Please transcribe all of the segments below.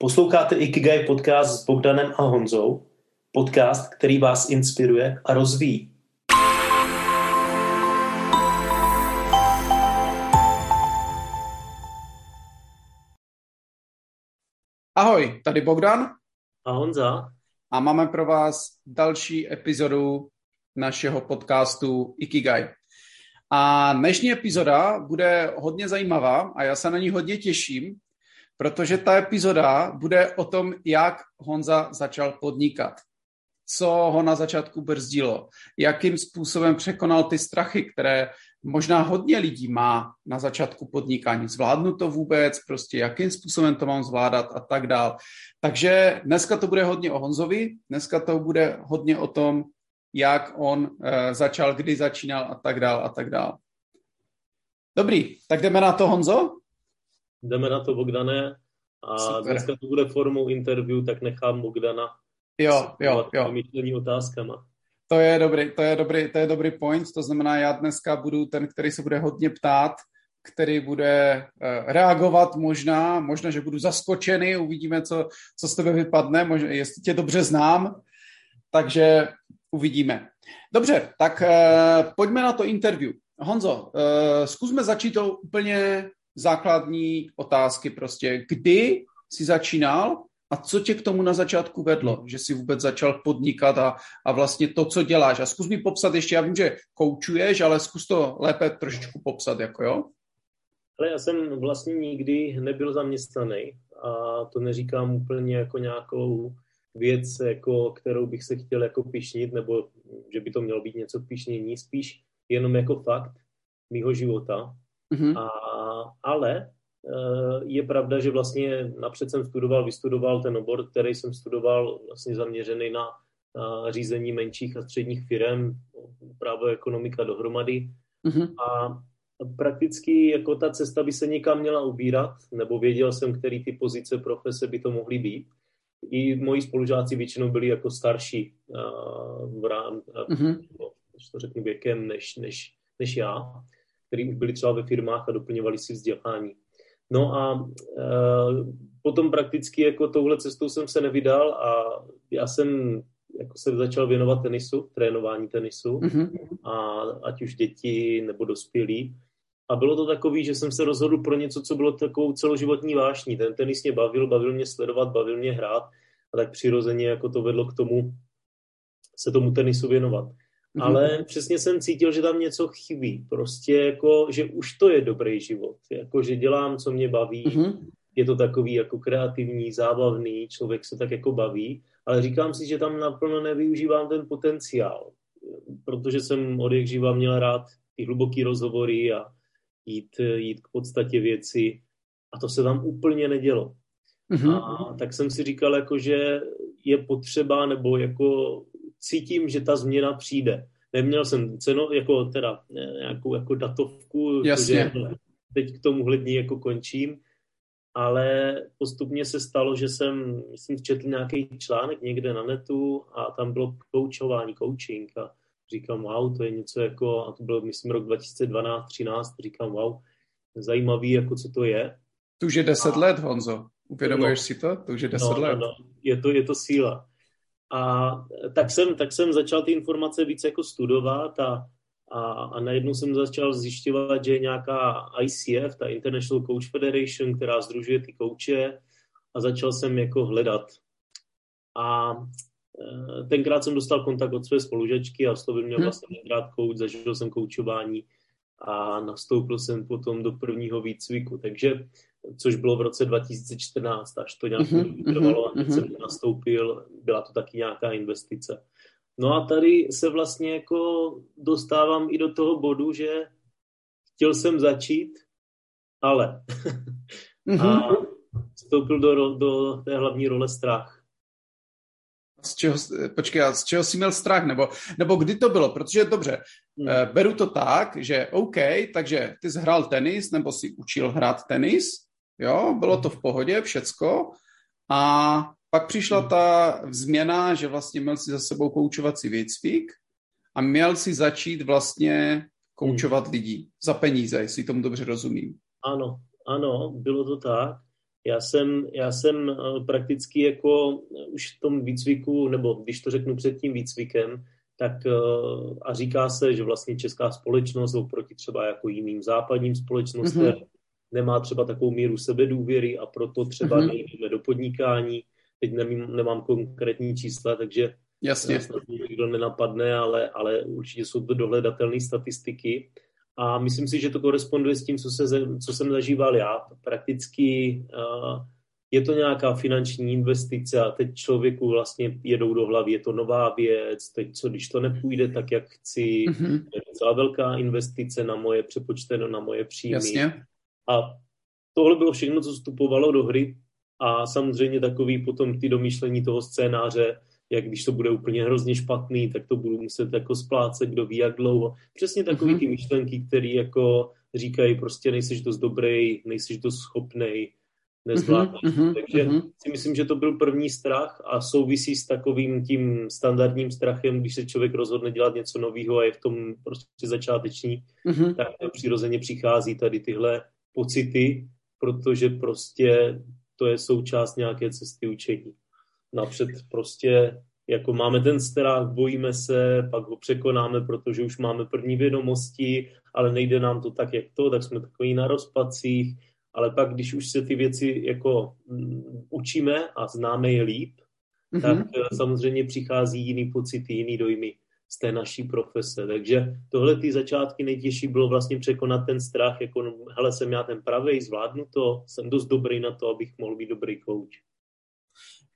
Posloucháte Ikigai podcast s Bogdanem a Honzou, podcast, který vás inspiruje a rozvíjí. Ahoj, tady Bogdan a Honza a máme pro vás další epizodu našeho podcastu Ikigai. A dnešní epizoda bude hodně zajímavá a já se na ní hodně těším, protože ta epizoda bude o tom, jak Honza začal podnikat. Co ho na začátku brzdilo, jakým způsobem překonal ty strachy, které možná hodně lidí má na začátku podnikání. Zvládnu to vůbec, prostě jakým způsobem to mám zvládat a tak dál. Takže dneska to bude hodně o Honzovi, dneska to bude hodně o tom, jak on uh, začal, kdy začínal a tak dál a tak dál. Dobrý, tak jdeme na to, Honzo? Jdeme na to, Bogdané. A Super. dneska to bude formou interview, tak nechám Bogdana jo, jo, jo. myšlení otázkama. To je dobrý, to je dobrý, to je dobrý point, to znamená, já dneska budu ten, který se bude hodně ptát, který bude uh, reagovat možná, možná, že budu zaskočený, uvidíme, co, co z tebe vypadne, možná, jestli tě dobře znám, takže uvidíme. Dobře, tak uh, pojďme na to interview. Honzo, uh, zkusme začít to úplně základní otázky prostě. Kdy jsi začínal a co tě k tomu na začátku vedlo, že jsi vůbec začal podnikat a, a vlastně to, co děláš. A zkus mi popsat ještě, já vím, že koučuješ, ale zkus to lépe trošičku popsat, jako jo? Ale já jsem vlastně nikdy nebyl zaměstnaný a to neříkám úplně jako nějakou věc, jako, kterou bych se chtěl jako pišnit, nebo že by to mělo být něco pišnění, spíš jenom jako fakt mýho života. Mm-hmm. A, ale eh, je pravda, že vlastně napřed jsem studoval, vystudoval ten obor, který jsem studoval vlastně zaměřený na, na řízení menších a středních firm, právo ekonomika dohromady. Mm-hmm. A prakticky jako ta cesta by se někam měla ubírat, nebo věděl jsem, který ty pozice profese by to mohly být. I moji spolužáci většinou byli jako starší uh, v rám, uh, mm-hmm. to řeknu věkem, než, než, než já, který už byli třeba ve firmách a doplňovali si vzdělání. No a uh, potom prakticky jako touhle cestou jsem se nevydal a já jsem jako se začal věnovat tenisu, trénování tenisu, mm-hmm. a ať už děti nebo dospělí. A bylo to takový, že jsem se rozhodl pro něco, co bylo takovou celoživotní vášní. Ten tenis mě bavil, bavil mě sledovat, bavil mě hrát a tak přirozeně jako to vedlo k tomu se tomu tenisu věnovat. Mm-hmm. Ale přesně jsem cítil, že tam něco chybí. Prostě jako, že už to je dobrý život. Jako, že dělám, co mě baví. Mm-hmm. Je to takový jako kreativní, zábavný, člověk se tak jako baví. Ale říkám si, že tam naplno nevyužívám ten potenciál. Protože jsem od jak živa měl rád ty hluboký rozhovory a jít, jít k podstatě věci. A to se tam úplně nedělo. Mm-hmm. A tak jsem si říkal, jako, že je potřeba, nebo jako cítím, že ta změna přijde. Neměl jsem cenu, jako teda nějakou jako datovku, Jasně. Že teď k tomu hlední jako končím, ale postupně se stalo, že jsem, myslím, četl nějaký článek někde na netu a tam bylo koučování, coaching a říkám, wow, to je něco jako, a to bylo, myslím, rok 2012-13, říkám, wow, zajímavý, jako co to je. To už je deset a... let, Honzo. Uvědomuješ no, si to? To už je deset no, let. No, no. Je, to, je to síla. A tak jsem, tak jsem začal ty informace víc jako studovat a, a, a najednou jsem začal zjišťovat, že je nějaká ICF, ta International Coach Federation, která združuje ty kouče a začal jsem jako hledat. A e, tenkrát jsem dostal kontakt od své spolužečky a oslovil mě hm. vlastně rád kouč, zažil jsem koučování a nastoupil jsem potom do prvního výcviku. Takže což bylo v roce 2014, až to nějak mm-hmm, trvalo a teď mm-hmm. jsem nastoupil, byla to taky nějaká investice. No a tady se vlastně jako dostávám i do toho bodu, že chtěl jsem začít, ale mm-hmm. a vstoupil do, do té hlavní role strach. Z čeho, počkej, z čeho jsi měl strach? Nebo, nebo kdy to bylo? Protože dobře, hmm. Eh, beru to tak, že OK, takže ty jsi hrál tenis, nebo si učil hrát tenis, Jo, bylo to v pohodě, všecko. A pak přišla ta změna, že vlastně měl si za sebou koučovací výcvik a měl si začít vlastně koučovat hmm. lidí za peníze, jestli tomu dobře rozumím. Ano, ano, bylo to tak. Já jsem, já jsem eh, prakticky jako už v tom výcviku, nebo když to řeknu před tím výcvikem, tak a říká se, že vlastně česká společnost oproti třeba jako jiným západním společnostem mm-hmm. Nemá třeba takovou míru sebedůvěry a proto třeba mm-hmm. nejdeme do podnikání. Teď nemím, nemám konkrétní čísla, takže Jasně. snad nikdo nenapadne, ale, ale určitě jsou to dohledatelné statistiky. A myslím si, že to koresponduje s tím, co, se, co jsem zažíval já. Prakticky uh, je to nějaká finanční investice a teď člověku vlastně jedou do hlavy, je to nová věc, teď co, když to nepůjde tak, jak chci, mm-hmm. je to celá velká investice na moje, přepočteno na moje příjmy. Jasně. A tohle bylo všechno, co vstupovalo do hry a samozřejmě takový potom ty domýšlení toho scénáře, jak když to bude úplně hrozně špatný, tak to budu muset jako splácet, kdo ví jak dlouho. Přesně takový mm-hmm. ty myšlenky, které jako říkají prostě nejsiš dost dobrý, nejsiš dost schopnej, nezvládneš. Mm-hmm. Takže mm-hmm. si myslím, že to byl první strach a souvisí s takovým tím standardním strachem, když se člověk rozhodne dělat něco nového a je v tom prostě začáteční, mm-hmm. tak přirozeně přichází tady tyhle pocity, protože prostě to je součást nějaké cesty učení. Napřed prostě jako máme ten strach, bojíme se, pak ho překonáme, protože už máme první vědomosti, ale nejde nám to tak, jak to, tak jsme takový na rozpacích, ale pak, když už se ty věci jako um, učíme a známe je líp, mm-hmm. tak eh, samozřejmě přichází jiný pocity, jiný dojmy z té naší profese. Takže tohle ty začátky nejtěžší bylo vlastně překonat ten strach, jako no, hele, jsem já ten pravej, zvládnu to, jsem dost dobrý na to, abych mohl být dobrý coach.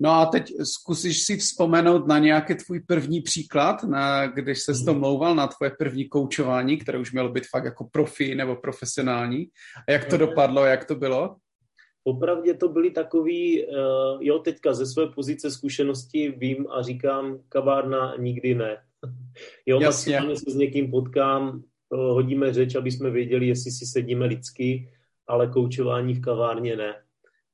No a teď zkusíš si vzpomenout na nějaký tvůj první příklad, na, když se to mlouval na tvoje první koučování, které už mělo být fakt jako profi nebo profesionální. A jak to dopadlo, jak to bylo? Opravdě to byly takový, uh, jo, teďka ze své pozice zkušenosti vím a říkám, kavárna nikdy ne. jo, Jasně. maximálně se s někým potkám, uh, hodíme řeč, aby jsme věděli, jestli si sedíme lidsky, ale koučování v kavárně ne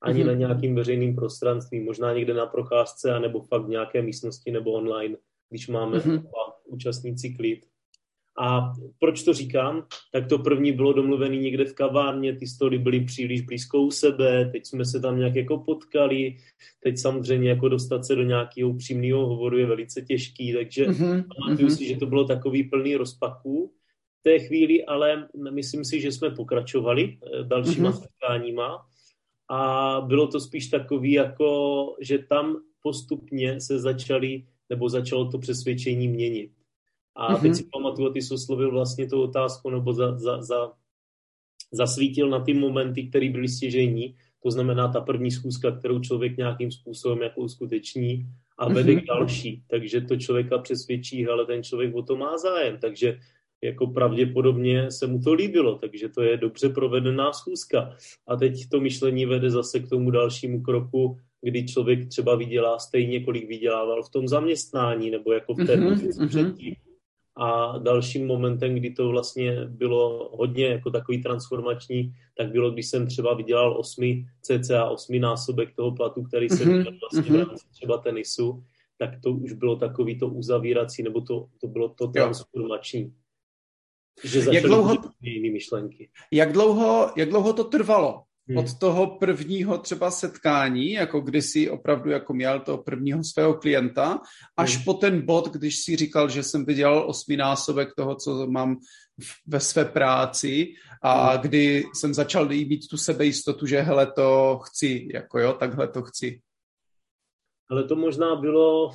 ani mm-hmm. na nějakým veřejným prostranství, možná někde na procházce, anebo fakt v nějaké místnosti nebo online, když máme mm-hmm. účastníci klid. A proč to říkám? Tak to první bylo domluvené někde v kavárně, ty stoly byly příliš blízko u sebe, teď jsme se tam nějak jako potkali, teď samozřejmě jako dostat se do nějakého upřímného hovoru je velice těžký, takže mm-hmm. pamatuju si, že to bylo takový plný rozpaků v té chvíli, ale myslím si, že jsme pokračovali eh, dalšíma mm-hmm. setkáníma a bylo to spíš takový, jako, že tam postupně se začaly, nebo začalo to přesvědčení měnit. A mm-hmm. teď si pamatuju, ty jsi oslovil vlastně tu otázku, nebo za, za, za, zasvítil na ty momenty, které byly stěžení, to znamená ta první schůzka, kterou člověk nějakým způsobem jako uskuteční a vede mm-hmm. k další. Takže to člověka přesvědčí, ale ten člověk o to má zájem. Takže jako pravděpodobně se mu to líbilo, takže to je dobře provedená schůzka. A teď to myšlení vede zase k tomu dalšímu kroku, kdy člověk třeba vydělá stejně, kolik vydělával v tom zaměstnání nebo jako v té mm-hmm, pozici mm-hmm. předtím. A dalším momentem, kdy to vlastně bylo hodně jako takový transformační, tak bylo, když jsem třeba vydělal osmi, cca osmi násobek toho platu, který jsem mm-hmm. měl vlastně v mm-hmm. rámci třeba tenisu, tak to už bylo takový to uzavírací, nebo to, to bylo to transformační. Že jak dlouho, jiný myšlenky. Jak dlouho, jak dlouho to trvalo? Hmm. Od toho prvního třeba setkání, jako kdy jsi opravdu jako měl toho prvního svého klienta, až hmm. po ten bod, když si říkal, že jsem vydělal osminásobek toho, co mám ve své práci a hmm. kdy jsem začal mít tu sebejistotu, že hele to chci, jako jo, takhle to chci. Ale to možná bylo,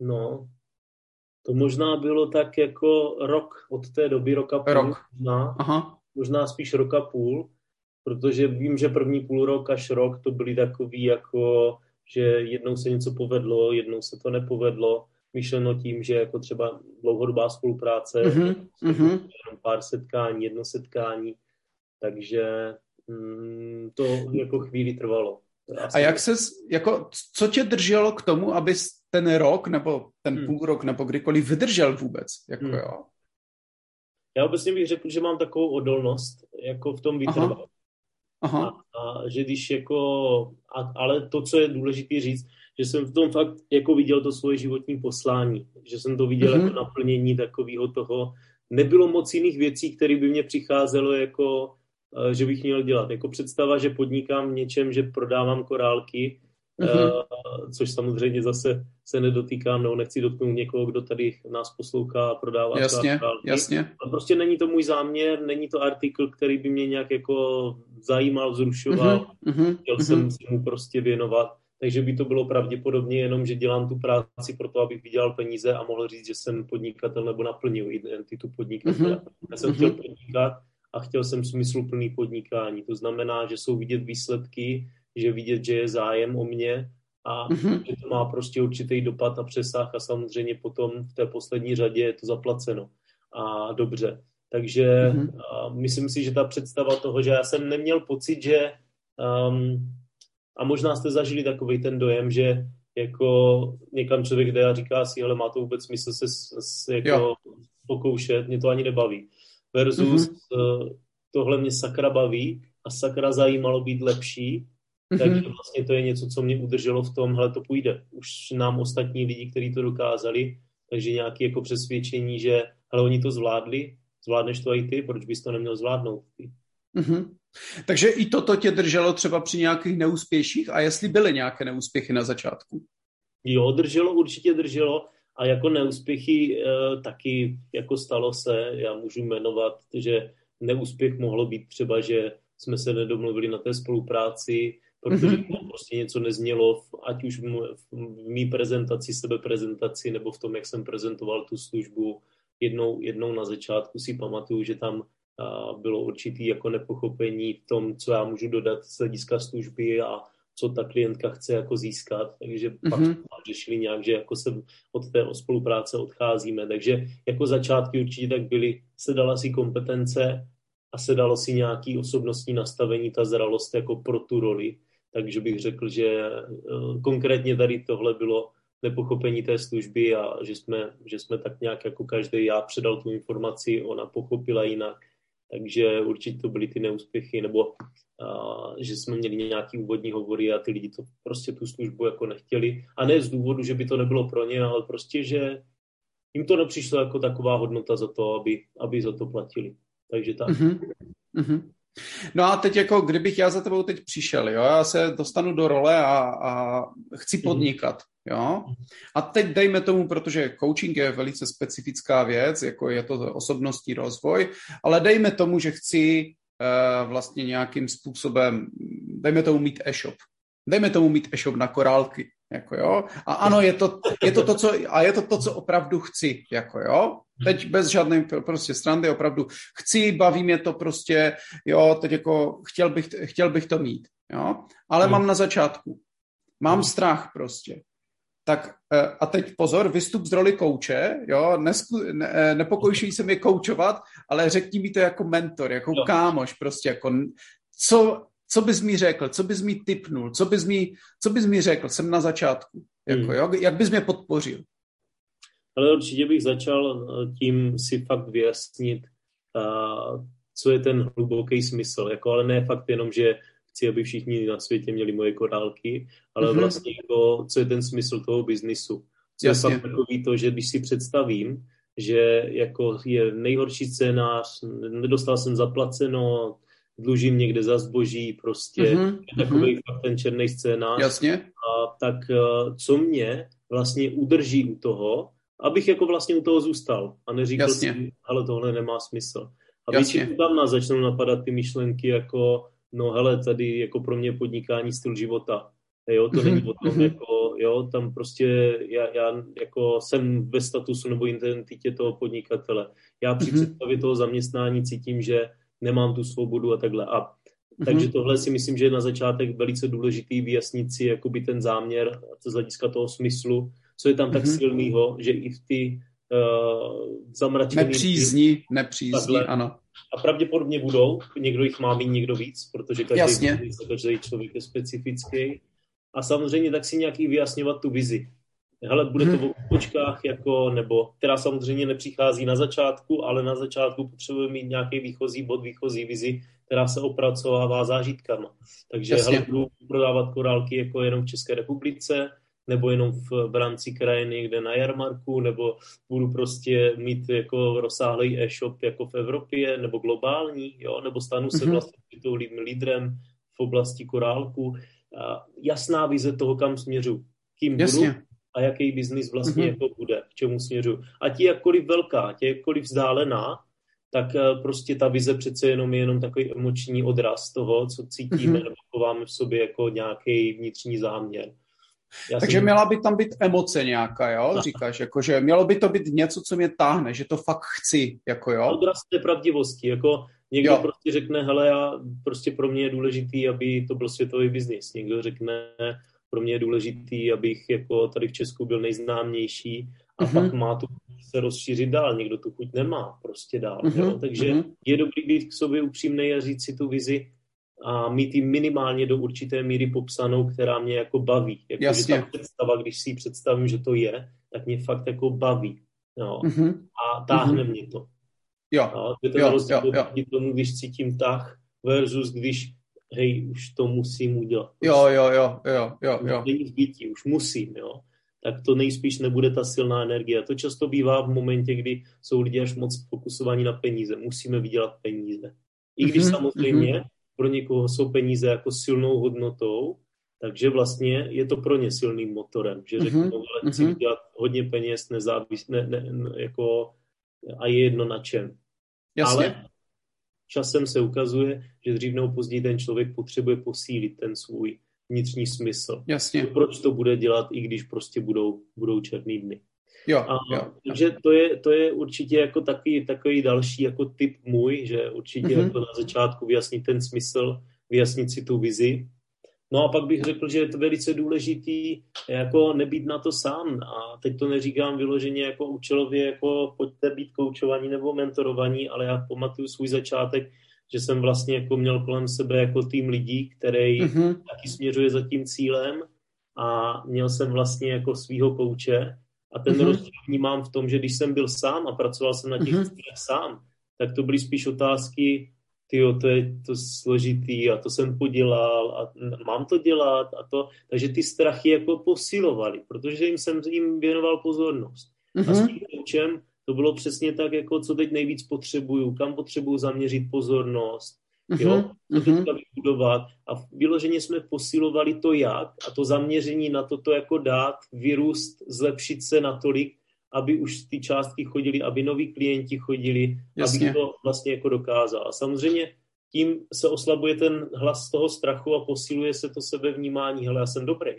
no, to možná bylo tak jako rok od té doby, roka půl. Rok. Možná, Aha. možná spíš roka půl, protože vím, že první půl rok až rok to byly takový jako, že jednou se něco povedlo, jednou se to nepovedlo, myšleno tím, že jako třeba dlouhodobá spolupráce, mm-hmm. jenom pár setkání, jedno setkání, takže mm, to jako chvíli trvalo. A jak se, jako, co tě drželo k tomu, abys ten rok nebo ten hmm. půl rok nebo kdykoliv vydržel vůbec. Jako hmm. jo. Já obecně bych řekl, že mám takovou odolnost, jako v tom vytrvat. Aha. A, a že když jako, a, ale to, co je důležité říct, že jsem v tom fakt jako viděl to svoje životní poslání, že jsem to viděl mm-hmm. jako naplnění takového toho, nebylo moc jiných věcí, které by mě přicházelo jako uh, že bych měl dělat. Jako představa, že podnikám v něčem, že prodávám korálky, mm-hmm. což samozřejmě zase se nedotýkám, nebo nechci dotknout někoho, kdo tady nás poslouchá a prodává jasně, korálky. Jasně, A prostě není to můj záměr, není to artikl, který by mě nějak jako zajímal, zrušoval. Mm-hmm. Chtěl mm-hmm. jsem se mu prostě věnovat takže by to bylo pravděpodobně jenom, že dělám tu práci pro to, abych vydělal peníze a mohl říct, že jsem podnikatel nebo naplnil identitu podnikatele. Mm-hmm. Já jsem chtěl mhm. podnikat a chtěl jsem smysluplný podnikání. To znamená, že jsou vidět výsledky, že vidět, že je zájem o mě a mm-hmm. že to má prostě určitý dopad a přesah a samozřejmě potom v té poslední řadě je to zaplaceno. A dobře. Takže mm-hmm. a myslím si, že ta představa toho, že já jsem neměl pocit, že um, a možná jste zažili takový ten dojem, že jako někam člověk jde a říká si, ale má to vůbec smysl se, se jako jo. pokoušet, mě to ani nebaví. Versus mm-hmm. tohle mě sakra baví a sakra zajímalo být lepší, mm-hmm. takže vlastně to je něco, co mě udrželo v tom, hele, to půjde. Už nám ostatní lidi, kteří to dokázali, takže nějaké jako přesvědčení, že hele, oni to zvládli, zvládneš to i ty, proč bys to neměl zvládnout ty? Mm-hmm. Takže i toto tě drželo třeba při nějakých neúspěších a jestli byly nějaké neúspěchy na začátku? Jo, drželo, určitě drželo a jako neúspěchy e, taky jako stalo se, já můžu jmenovat, že neúspěch mohlo být třeba, že jsme se nedomluvili na té spolupráci, protože mm-hmm. prostě něco neznělo, ať už v, v mý prezentaci, sebeprezentaci, nebo v tom, jak jsem prezentoval tu službu. Jednou, jednou na začátku si pamatuju, že tam bylo určitý jako nepochopení v tom, co já můžu dodat z hlediska služby a co ta klientka chce jako získat, takže mm-hmm. pak mhm. jsme řešili nějak, že jako se od té spolupráce odcházíme, takže jako začátky určitě tak byly, se dala si kompetence a se dalo si nějaký osobnostní nastavení, ta zralost jako pro tu roli, takže bych řekl, že eh, konkrétně tady tohle bylo nepochopení té služby a že jsme, že jsme tak nějak jako každý, já předal tu informaci, ona pochopila jinak, takže určitě to byly ty neúspěchy, nebo a, že jsme měli nějaký úvodní hovory a ty lidi to prostě tu službu jako nechtěli. A ne z důvodu, že by to nebylo pro ně, ale prostě, že jim to nepřišlo jako taková hodnota za to, aby, aby za to platili. Takže tak. Mm-hmm. Mm-hmm. No a teď jako, kdybych já za tebou teď přišel, jo, já se dostanu do role a, a chci mhm. podnikat, jo. A teď dejme tomu, protože coaching je velice specifická věc, jako je to osobnostní rozvoj, ale dejme tomu, že chci uh, vlastně nějakým způsobem, dejme tomu mít e-shop. Dejme tomu mít e-shop na korálky, jako jo. A ano, je to, je to to, co, a je to to, co opravdu chci, jako jo. Teď bez žádné prostě strandy, opravdu chci, baví mě to prostě, jo, teď jako chtěl bych, chtěl bych to mít, jo. Ale hmm. mám na začátku. Mám hmm. strach prostě. Tak e, a teď pozor, vystup z roli kouče, jo, Nesku, ne, e, nepokoušej se mě koučovat, ale řekni mi to jako mentor, jako jo. kámoš, prostě jako, co, co bys mi řekl, co bys mi typnul, co bys mi, co bys mi řekl, jsem na začátku, jako, hmm. jo, jak bys mě podpořil? Ale určitě bych začal eh, tím si fakt vyjasnit, uh, co je ten hluboký smysl, jako, ale ne fakt jenom, že chci, aby všichni na světě měli moje korálky, ale mm-hmm. vlastně jako, co je ten smysl toho biznisu. Co Jasně. je fakt takový to, že když si představím, že jako je nejhorší scénář, nedostal jsem zaplaceno, dlužím někde za zboží, prostě mm-hmm. takový mm-hmm. fakt ten černý scénář. Jasně. A tak eh, co mě vlastně udrží u toho, abych jako vlastně u toho zůstal a neříkal Jasně. si, ale tohle nemá smysl. A většinou tam nás začnou napadat ty myšlenky jako, no hele, tady jako pro mě podnikání styl života. Jo, to není o tom, mhm. jako, jo, tam prostě já, já jako jsem ve statusu nebo identitě toho podnikatele. Já při mhm. představě toho zaměstnání cítím, že nemám tu svobodu a takhle. A takže mhm. tohle si myslím, že je na začátek velice důležitý vyjasnit si jakoby ten záměr z hlediska toho smyslu, co je tam tak mm-hmm. silného, že i v ty uh, zamračené... Nepřízní, nepřízní, takhle, ano. A pravděpodobně budou, někdo jich má mít, někdo víc, protože každý, Jasně. každý člověk je specifický. A samozřejmě tak si nějaký vyjasňovat tu vizi. Hele, bude to v počkách, jako, nebo, která samozřejmě nepřichází na začátku, ale na začátku potřebujeme mít nějaký výchozí bod, výchozí vizi, která se opracovává zážitkama. Takže hele, budu prodávat korálky jako jenom v České republice, nebo jenom v, v rámci krajiny někde na jarmarku, nebo budu prostě mít jako rozsáhlý e-shop jako v Evropě, nebo globální, jo, nebo stanu se mm-hmm. vlastně tím lídrem v oblasti korálku. A jasná vize toho, kam směřu, kým Jasně. budu a jaký biznis vlastně mm-hmm. jako bude, k čemu směřu. A ti jakkoliv velká, ti jakkoliv vzdálená, tak eh, prostě ta vize přece jenom je jenom takový emoční odraz toho, co cítíme mm-hmm. nebo chováme v sobě jako nějaký vnitřní záměr. Já Takže jsem... měla by tam být emoce nějaká, jo? Tak. Říkáš, jako, že mělo by to být něco, co mě táhne, že to fakt chci, jako jo? Odraz té pravdivosti, jako někdo jo. prostě řekne, hele, já, prostě pro mě je důležitý, aby to byl světový biznis. Někdo řekne, pro mě je důležitý, abych jako tady v Česku byl nejznámější a mm-hmm. pak má tu se rozšířit dál, někdo tu chuť nemá prostě dál. Mm-hmm. Jo? Takže mm-hmm. je dobrý být k sobě upřímný a říct si tu vizi a mít ji minimálně do určité míry popsanou, která mě jako baví. Jako, Jasně. Že ta představa, když si ji představím, že to je, tak mě fakt jako baví. Jo? Mm-hmm. A táhne mm-hmm. mě to. Jo. jo? Je to jo, rozdíl jo, jo. tomu, když cítím tah versus když hej, už to musím udělat. Jo, jo, jo, jo, jo, jo. Není zbytí, už musím, jo. Tak to nejspíš nebude ta silná energie. To často bývá v momentě, kdy jsou lidi až moc fokusovaní na peníze. Musíme vydělat peníze. I když mm-hmm, samozřejmě mm-hmm. pro někoho jsou peníze jako silnou hodnotou, takže vlastně je to pro ně silným motorem, že řeknou, mm-hmm. ale chci mm-hmm. vydělat hodně peněz, nezávis, ne, ne, ne, jako, a je jedno na čem. Jasně. Ale časem se ukazuje, že dřív nebo později ten člověk potřebuje posílit ten svůj vnitřní smysl. Jasně. Proč to bude dělat, i když prostě budou, budou černý dny. Jo, a, jo. Takže to je, to je určitě jako takový, takový další jako typ můj, že určitě mm-hmm. jako na začátku vyjasnit ten smysl, vyjasnit si tu vizi No a pak bych řekl, že je to velice důležitý jako nebýt na to sám. A teď to neříkám vyloženě jako účelově, jako pojďte být koučovaní nebo mentorovaní, ale já pamatuju svůj začátek, že jsem vlastně jako měl kolem sebe jako tým lidí, který mm-hmm. taky směřuje za tím cílem a měl jsem vlastně jako svýho kouče a ten mm-hmm. rozdíl vnímám v tom, že když jsem byl sám a pracoval jsem na těch mm-hmm. sám, tak to byly spíš otázky, tyjo, to je to složitý a to jsem podělal a mám to dělat a to. Takže ty strachy jako posilovaly, protože jim jsem jim věnoval pozornost. Mm-hmm. A s mhm. tím koučem to bylo přesně tak, jako co teď nejvíc potřebuju, kam potřebuju zaměřit pozornost, mm-hmm. jo, co mhm. teďka vybudovat. A vyloženě jsme posilovali to jak a to zaměření na toto jako dát, vyrůst, zlepšit se natolik, aby už ty částky chodily, aby noví klienti chodili, Jasně. aby to vlastně jako dokázal. A samozřejmě tím se oslabuje ten hlas toho strachu a posiluje se to sebevnímání. Hele, já jsem dobrý.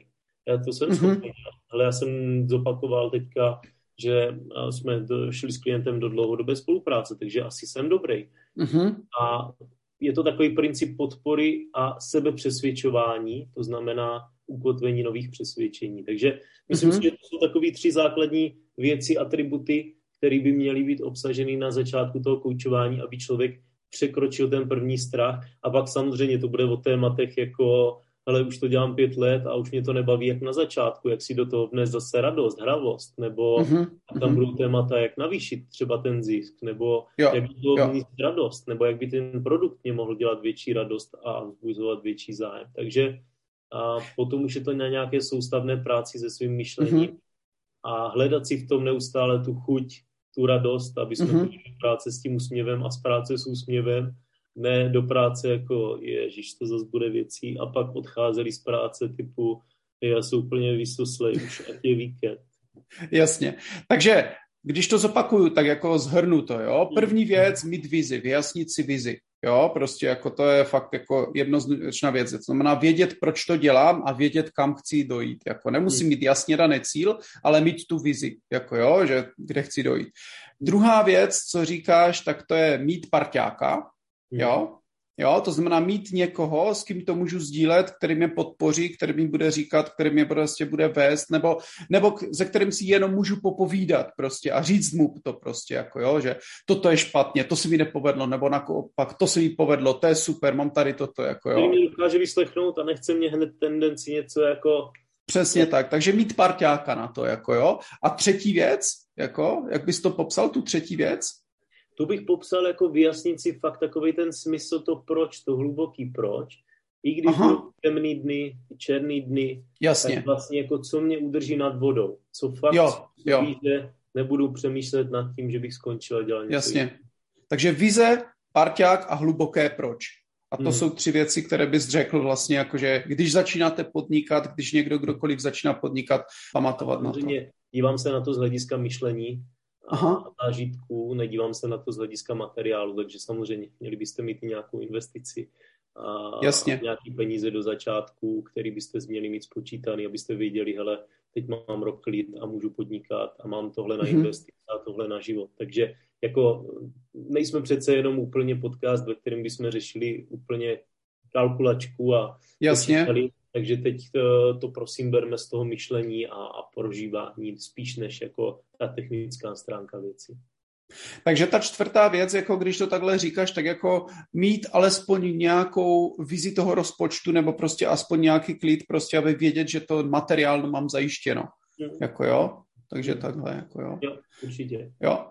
Já to jsem mm-hmm. schopný. Hele, já jsem zopakoval teďka, že jsme šli s klientem do dlouhodobé spolupráce, takže asi jsem dobrý. Mm-hmm. A je to takový princip podpory a sebepřesvědčování, to znamená ukotvení nových přesvědčení. Takže myslím mm-hmm. si, že to jsou takové tři základní věci, atributy, které by měly být obsaženy na začátku toho koučování, aby člověk překročil ten první strach. A pak samozřejmě to bude o tématech jako ale už to dělám pět let a už mě to nebaví jak na začátku, jak si do toho vnes zase radost, hravost, nebo mm-hmm. tam mhm. budou témata, jak navýšit třeba ten zisk, nebo jo, jak by to mít radost, nebo jak by ten produkt mě mohl dělat větší radost a vzbuzovat větší zájem. Takže a potom už je to na nějaké soustavné práci se svým myšlením mm-hmm. a hledat si v tom neustále tu chuť, tu radost, aby jsme mm-hmm. práce s tím úsměvem a z práce s úsměvem, ne do práce jako ježiš, to zase bude věcí a pak odcházeli z práce typu já jsem úplně vysuslej, už ať je víkend. Jasně. Takže když to zopakuju, tak jako zhrnu to, jo. První věc, mít vizi, vyjasnit si vizi. Jo, prostě jako to je fakt jako jednoznačná věc. To znamená vědět, proč to dělám a vědět, kam chci dojít. Jako nemusím mít jasně daný cíl, ale mít tu vizi, jako jo, že kde chci dojít. Druhá věc, co říkáš, tak to je mít parťáka, jo, Jo, to znamená mít někoho, s kým to můžu sdílet, který mě podpoří, který mi bude říkat, který mě prostě bude vést, nebo, nebo se kterým si jenom můžu popovídat prostě a říct mu to prostě, jako jo, že toto je špatně, to se mi nepovedlo, nebo naopak, to se mi povedlo, to je super, mám tady toto, jako jo. Který mě dokáže vyslechnout a nechce mě hned tendenci něco jako... Přesně tak, takže mít parťáka na to, jako jo. A třetí věc, jako, jak bys to popsal, tu třetí věc? Tu bych popsal jako vyjasnit si fakt takový ten smysl, to proč, to hluboký proč. I když Aha. temný dny, černý dny, Jasně. tak vlastně jako co mě udrží nad vodou. Co fakt jo, jo. Ví, že nebudu přemýšlet nad tím, že bych skončil a dělal něco. Jasně. Takže vize, parťák a hluboké proč. A to hmm. jsou tři věci, které bys řekl vlastně, jakože když začínáte podnikat, když někdo kdokoliv začíná podnikat, pamatovat na to. Dívám se na to z hlediska myšlení a zážitků, nedívám se na to z hlediska materiálu, takže samozřejmě měli byste mít nějakou investici a Jasně. nějaký peníze do začátku, který byste měli mít spočítaný, abyste věděli, hele, teď mám rok klid a můžu podnikat a mám tohle na mhm. investice a tohle na život. Takže jako nejsme přece jenom úplně podcast, ve kterém bychom řešili úplně kalkulačku a Jasně. Počítali, takže teď to, to prosím berme z toho myšlení a, a prožívání spíš než jako ta technická stránka věci. Takže ta čtvrtá věc, jako když to takhle říkáš, tak jako mít alespoň nějakou vizi toho rozpočtu nebo prostě aspoň nějaký klid, prostě aby vědět, že to materiálno mám zajištěno. Mm. Jako jo? Takže takhle, jako jo. Jo, určitě. Jo.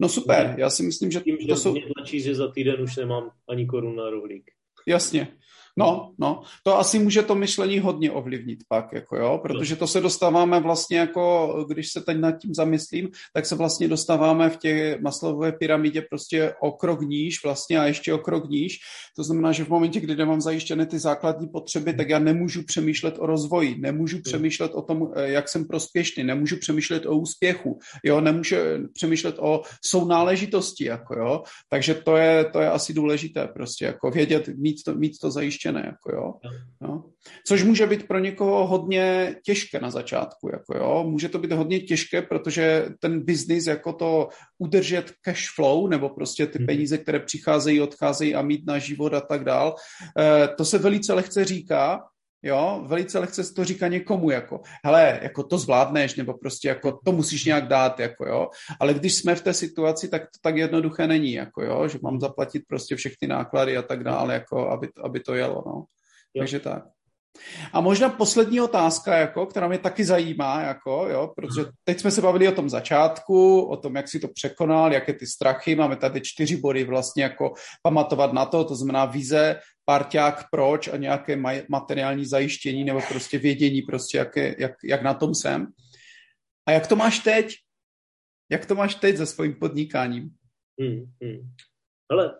No super, já si myslím, že Tím, to že jsou... Mě tlačí, že za týden už nemám ani korun na rohlík. Jasně. No, no, to asi může to myšlení hodně ovlivnit pak, jako jo, protože to se dostáváme vlastně jako, když se teď nad tím zamyslím, tak se vlastně dostáváme v té maslovové pyramidě prostě o krok níž vlastně a ještě o krok níž. To znamená, že v momentě, kdy nemám zajištěné ty základní potřeby, tak já nemůžu přemýšlet o rozvoji, nemůžu přemýšlet o tom, eh, jak jsem prospěšný, nemůžu přemýšlet o úspěchu, jo, nemůžu přemýšlet o sounáležitosti, jako jo, takže to je, to je asi důležité prostě, jako vědět, mít to, mít to zajištěné zajištěné, jako jo. jo. Což může být pro někoho hodně těžké na začátku, jako jo. Může to být hodně těžké, protože ten biznis, jako to udržet cash flow, nebo prostě ty hmm. peníze, které přicházejí, odcházejí a mít na život a tak dál, eh, to se velice lehce říká, jo, velice lehce se to říká někomu, jako, hele, jako to zvládneš, nebo prostě jako to musíš nějak dát, jako jo, ale když jsme v té situaci, tak to tak jednoduché není, jako jo, že mám zaplatit prostě všechny náklady a tak dále, jako aby, aby to jelo, no. Jo. Takže tak. A možná poslední otázka, jako, která mě taky zajímá, jako, jo, protože teď jsme se bavili o tom začátku, o tom, jak si to překonal, jaké ty strachy, máme tady čtyři body vlastně jako pamatovat na to, to znamená vize, parťák, proč a nějaké materiální zajištění nebo prostě vědění, prostě jak, je, jak, jak na tom jsem. A jak to máš teď? Jak to máš teď se svým podnikáním? Hmm, hmm. Ale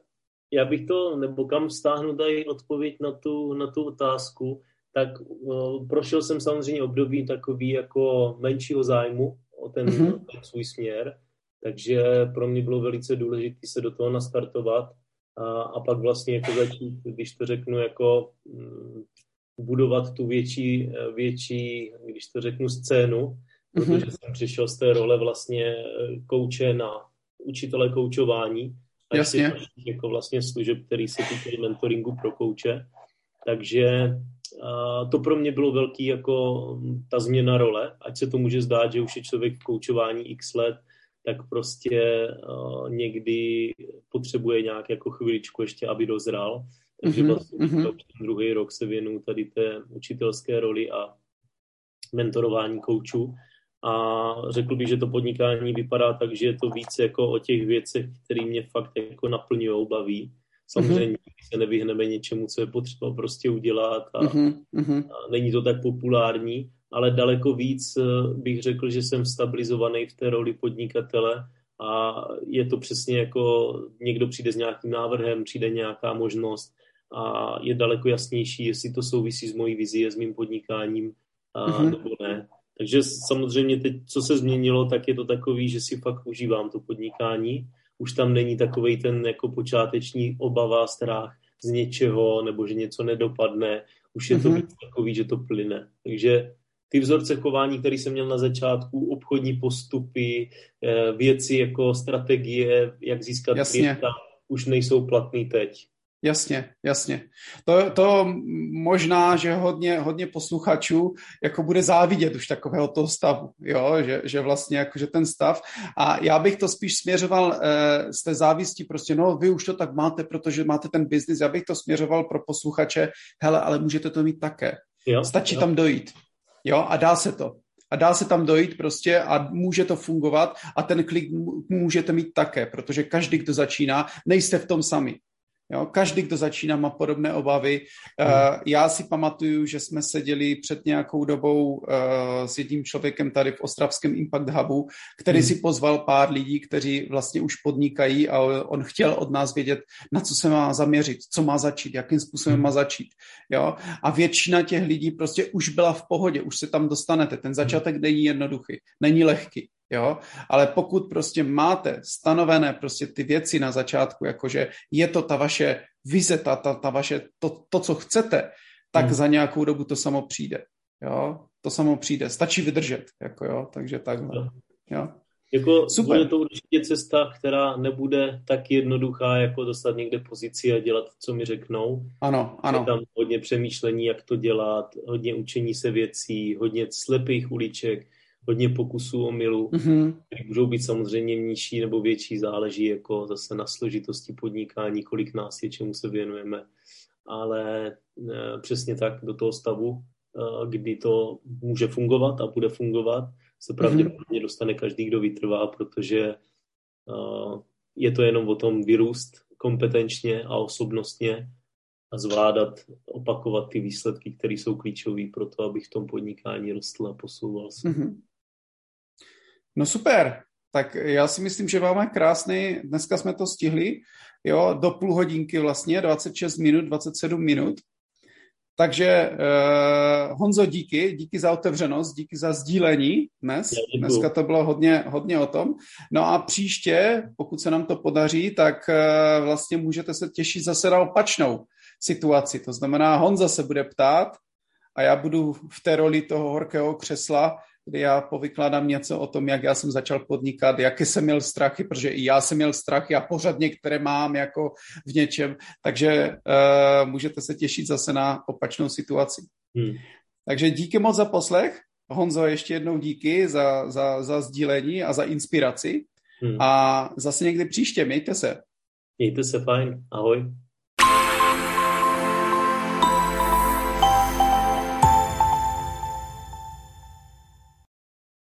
já bych to, nebo kam stáhnu tady odpověď na tu, na tu otázku, tak uh, prošel jsem samozřejmě období takový jako menšího zájmu o ten, mm-hmm. ten svůj směr, takže pro mě bylo velice důležité se do toho nastartovat a, a pak vlastně jako začít, když to řeknu, jako mm, budovat tu větší, větší, když to řeknu, scénu, mm-hmm. protože jsem přišel z té role vlastně eh, kouče na učitele koučování a Jasně. jako vlastně služeb, který se týkají mentoringu pro kouče. Takže a to pro mě bylo velký jako ta změna role, ať se to může zdát, že už je člověk v koučování x let, tak prostě uh, někdy potřebuje nějak jako chviličku ještě, aby dozral. Takže mm-hmm. vlastně mm-hmm. druhý rok se věnuju tady té učitelské roli a mentorování koučů. A řekl bych, že to podnikání vypadá tak, že je to více jako o těch věcech, které mě fakt jako naplňují, baví. Samozřejmě mm-hmm. se nevyhneme něčemu, co je potřeba prostě udělat a, mm-hmm. a není to tak populární, ale daleko víc eh, bych řekl, že jsem stabilizovaný v té roli podnikatele a je to přesně jako někdo přijde s nějakým návrhem, přijde nějaká možnost a je daleko jasnější, jestli to souvisí s mojí vizí, s mým podnikáním a, mm-hmm. nebo ne. Takže samozřejmě teď, co se změnilo, tak je to takový, že si fakt užívám to podnikání. Už tam není takový ten jako počáteční obava, strach z něčeho, nebo že něco nedopadne. Už je to mm-hmm. takový, že to plyne. Takže ty vzorce chování, které jsem měl na začátku, obchodní postupy, eh, věci jako strategie, jak získat Jasně. klienta, už nejsou platný teď. Jasně, jasně. To, to možná, že hodně, hodně posluchačů jako bude závidět už takového toho stavu, jo? Že, že vlastně jako, že ten stav a já bych to spíš směřoval eh, z té závisti prostě, no vy už to tak máte, protože máte ten biznis, já bych to směřoval pro posluchače, hele, ale můžete to mít také. Jo, Stačí jo. tam dojít. Jo, a dá se to. A dá se tam dojít prostě a může to fungovat a ten klik můžete mít také, protože každý, kdo začíná, nejste v tom sami. Jo? Každý, kdo začíná, má podobné obavy. Uh, já si pamatuju, že jsme seděli před nějakou dobou uh, s jedním člověkem tady v Ostravském Impact Hubu, který hmm. si pozval pár lidí, kteří vlastně už podnikají a on chtěl od nás vědět, na co se má zaměřit, co má začít, jakým způsobem hmm. má začít. Jo? A většina těch lidí prostě už byla v pohodě, už se tam dostanete. Ten začátek není jednoduchý, není lehký. Jo? Ale pokud prostě máte stanovené prostě ty věci na začátku, jakože je to ta vaše vize, ta, ta, ta vaše, to, to, co chcete, tak hmm. za nějakou dobu to samo přijde. Jo? To samo přijde. Stačí vydržet. Jako jo? Takže takhle. Jo? Jako Super. Bude to určitě cesta, která nebude tak jednoduchá, jako dostat někde pozici a dělat, co mi řeknou. Ano, ano. Je tam hodně přemýšlení, jak to dělat, hodně učení se věcí, hodně slepých uliček, hodně pokusů o milu, mm-hmm. které můžou být samozřejmě nižší nebo větší, záleží jako zase na složitosti podnikání, kolik nás je, čemu se věnujeme. Ale e, přesně tak do toho stavu, e, kdy to může fungovat a bude fungovat, se mhm. pravděpodobně dostane každý, kdo vytrvá, protože e, je to jenom o tom vyrůst kompetenčně a osobnostně a zvládat, opakovat ty výsledky, které jsou klíčové pro to, abych v tom podnikání rostl a posouval se. Mm-hmm. No super, tak já si myslím, že máme krásný, dneska jsme to stihli, jo, do půl hodinky vlastně, 26 minut, 27 minut. Takže eh, Honzo, díky, díky za otevřenost, díky za sdílení dnes. Dneska to bylo hodně, hodně o tom. No a příště, pokud se nám to podaří, tak eh, vlastně můžete se těšit zase na opačnou situaci. To znamená, Honza se bude ptát a já budu v té roli toho horkého křesla kdy já povykládám něco o tom, jak já jsem začal podnikat, jaké jsem měl strachy, protože i já jsem měl strachy a pořád některé mám jako v něčem, takže uh, můžete se těšit zase na opačnou situaci. Hmm. Takže díky moc za poslech. Honzo, ještě jednou díky za, za, za sdílení a za inspiraci. Hmm. A zase někdy příště, mějte se. Mějte se fajn, ahoj.